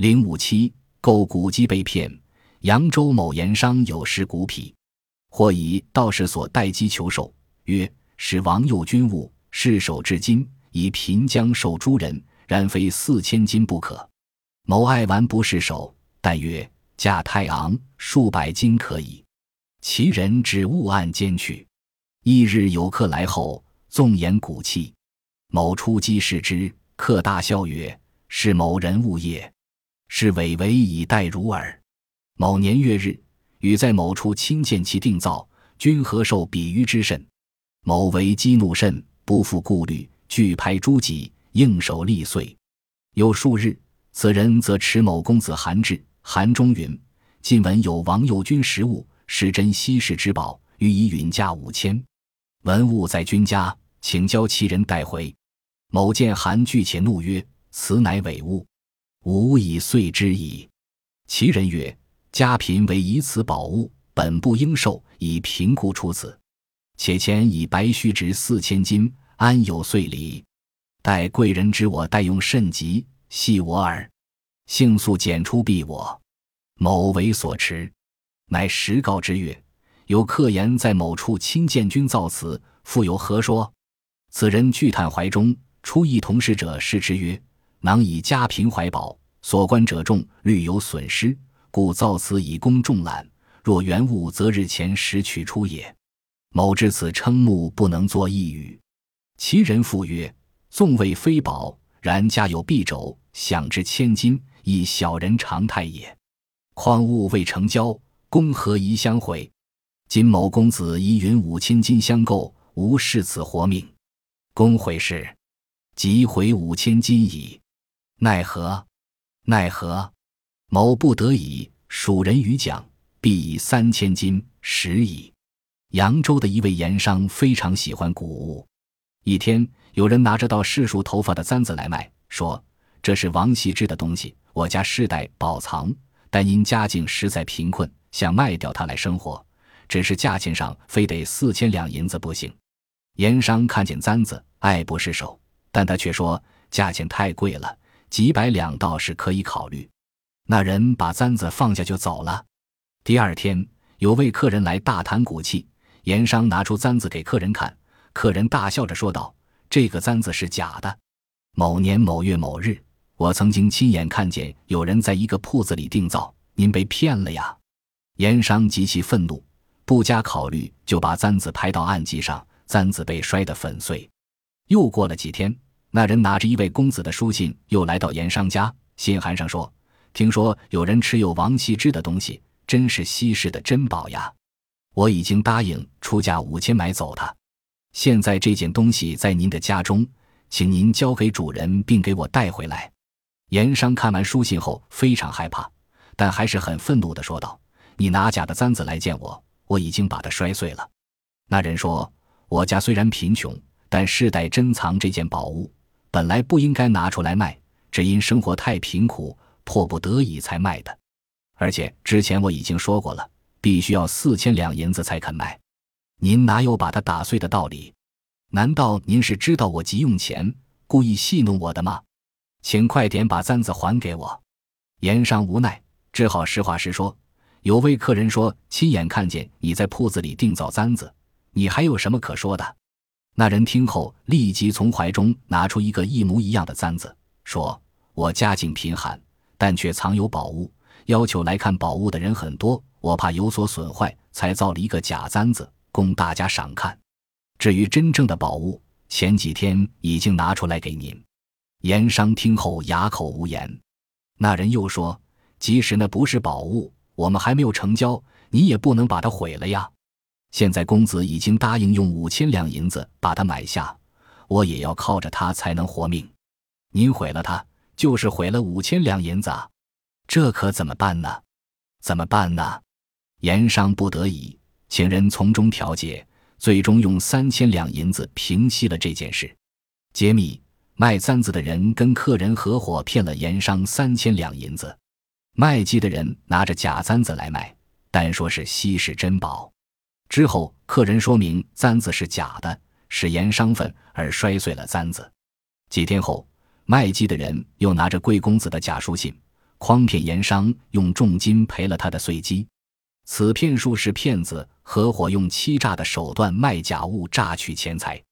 零五七购古籍被骗，扬州某盐商有失古匹，或以道士所待机求售，曰：“使王右军物，世守至今，以平江售诸人，然非四千金不可。”某爱玩不释手，但曰：“价太昂，数百金可以。”其人只误按监去。翌日有客来后，纵言古器，某出击视之，客大笑曰：“是某人物也。”是伪为以待如耳。某年月日，与在某处亲见其定造，均何受比喻之甚？某为激怒甚，不复顾虑，拒拍诸己，应手立遂。有数日，此人则持某公子韩志，韩中云，近闻有王右军实物，是真稀世之宝，予以允价五千。文物在君家，请交其人带回。某见韩拒，且怒曰：“此乃伪物。”吾以遂之矣。其人曰：“家贫为以此宝物，本不应受，以贫故出此。且前以白须值四千金，安有遂礼？待贵人知我待用甚急，系我耳。幸速检出避我。某为所持，乃实告之曰：有客言在某处亲见君造此，复有何说？此人具叹怀中，出一同事者视之曰。”囊以家贫怀宝，所观者众，虑有损失，故造此以供众览。若原物，则日前时取出也。某至此瞠目，不能作一语。其人复曰：“纵谓非宝，然家有敝帚，享之千金，亦小人常态也。况物未成交，公何宜相毁？今某公子以云五千金相购，吾视此活命。公悔时，即回五千金矣。”奈何？奈何？某不得已，蜀人与讲，必以三千金十矣。扬州的一位盐商非常喜欢古物。一天，有人拿着到世数头发的簪子来卖，说这是王羲之的东西，我家世代保藏，但因家境实在贫困，想卖掉它来生活，只是价钱上非得四千两银子不行。盐商看见簪子，爱不释手，但他却说价钱太贵了。几百两倒是可以考虑。那人把簪子放下就走了。第二天，有位客人来大谈古器，盐商拿出簪子给客人看，客人大笑着说道：“这个簪子是假的。某年某月某日，我曾经亲眼看见有人在一个铺子里定造，您被骗了呀！”盐商极其愤怒，不加考虑就把簪子拍到案几上，簪子被摔得粉碎。又过了几天。那人拿着一位公子的书信，又来到盐商家。信函上说：“听说有人持有王羲之的东西，真是稀世的珍宝呀！我已经答应出价五千买走它。现在这件东西在您的家中，请您交给主人，并给我带回来。”盐商看完书信后非常害怕，但还是很愤怒地说道：“你拿假的簪子来见我，我已经把它摔碎了。”那人说：“我家虽然贫穷，但世代珍藏这件宝物。”本来不应该拿出来卖，只因生活太贫苦，迫不得已才卖的。而且之前我已经说过了，必须要四千两银子才肯卖。您哪有把它打碎的道理？难道您是知道我急用钱，故意戏弄我的吗？请快点把簪子还给我。盐商无奈，只好实话实说。有位客人说亲眼看见你在铺子里定造簪子，你还有什么可说的？那人听后，立即从怀中拿出一个一模一样的簪子，说：“我家境贫寒，但却藏有宝物，要求来看宝物的人很多，我怕有所损坏，才造了一个假簪子，供大家赏看。至于真正的宝物，前几天已经拿出来给您。”盐商听后哑口无言。那人又说：“即使那不是宝物，我们还没有成交，你也不能把它毁了呀。”现在公子已经答应用五千两银子把它买下，我也要靠着它才能活命。您毁了它，就是毁了五千两银子啊！这可怎么办呢？怎么办呢？盐商不得已，请人从中调解，最终用三千两银子平息了这件事。揭秘：卖簪子的人跟客人合伙骗了盐商三千两银子，卖鸡的人拿着假簪子来卖，但说是稀世珍宝。之后，客人说明簪子是假的，使盐商愤而摔碎了簪子。几天后，卖鸡的人又拿着贵公子的假书信，诓骗盐商用重金赔了他的碎鸡。此骗术是骗子合伙用欺诈的手段卖假物榨取钱财。